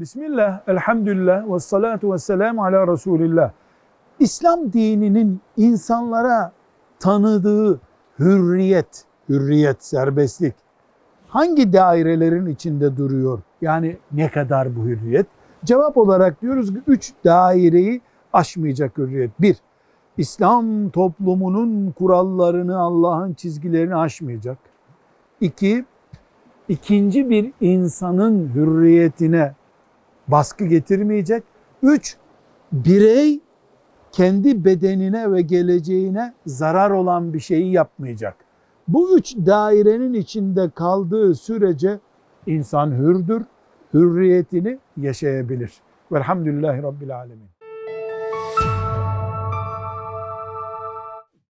Bismillah, elhamdülillah ve salatu ve selamu ala Resulillah. İslam dininin insanlara tanıdığı hürriyet, hürriyet, serbestlik hangi dairelerin içinde duruyor? Yani ne kadar bu hürriyet? Cevap olarak diyoruz ki üç daireyi aşmayacak hürriyet. Bir, İslam toplumunun kurallarını, Allah'ın çizgilerini aşmayacak. İki, ikinci bir insanın hürriyetine baskı getirmeyecek. Üç, birey kendi bedenine ve geleceğine zarar olan bir şeyi yapmayacak. Bu üç dairenin içinde kaldığı sürece insan hürdür, hürriyetini yaşayabilir. Velhamdülillahi Rabbil Alemin.